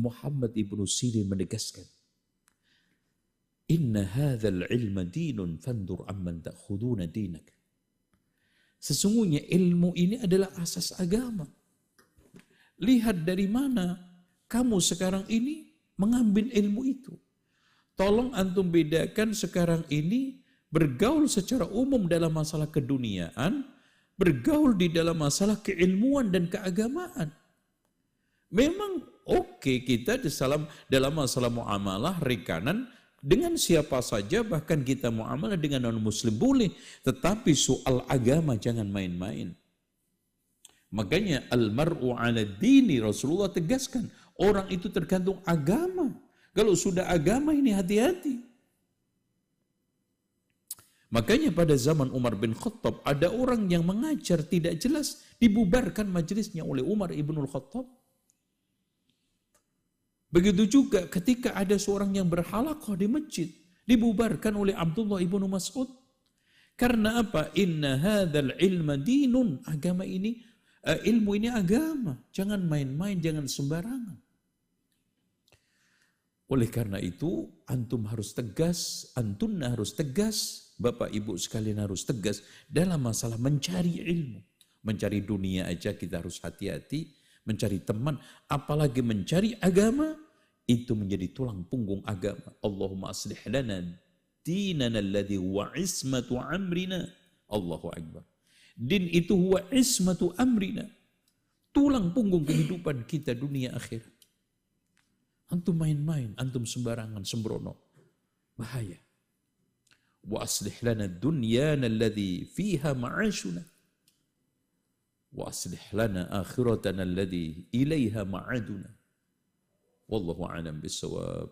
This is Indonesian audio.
Muhammad ibnu Sirin menegaskan, Inna hadzal ilma dinun fandur amman ta'khuduna dinak. Sesungguhnya ilmu ini adalah asas agama. Lihat dari mana kamu sekarang ini mengambil ilmu itu. Tolong antum bedakan sekarang ini bergaul secara umum dalam masalah keduniaan, bergaul di dalam masalah keilmuan dan keagamaan. Memang oke okay, kita dalam dalam masalah muamalah rekanan dengan siapa saja bahkan kita muamalah dengan non muslim boleh. Tetapi soal agama jangan main-main. Makanya almaru ala dini Rasulullah tegaskan orang itu tergantung agama. Kalau sudah agama ini hati-hati. Makanya pada zaman Umar bin Khattab ada orang yang mengajar tidak jelas dibubarkan majelisnya oleh Umar ibnul Khattab Begitu juga ketika ada seorang yang berhalakoh di masjid, dibubarkan oleh Abdullah ibnu Mas'ud. Karena apa? Inna hadzal ilma dinun. Agama ini, uh, ilmu ini agama. Jangan main-main, jangan sembarangan. Oleh karena itu, antum harus tegas, antunna harus tegas, Bapak Ibu sekalian harus tegas dalam masalah mencari ilmu. Mencari dunia aja kita harus hati-hati, mencari teman, apalagi mencari agama, itu menjadi tulang punggung agama. Allahumma aslih lana dinana alladhi huwa ismatu amrina. Allahu Akbar. Din itu huwa ismatu amrina. Tulang punggung kehidupan kita dunia akhirat. Antum main-main, antum sembarangan, sembrono. Bahaya. Wa aslih lana dunyana alladhi fiha ma'ashuna. وأصلح لنا آخرتنا الذي إليها معادنا. والله أعلم بالصواب.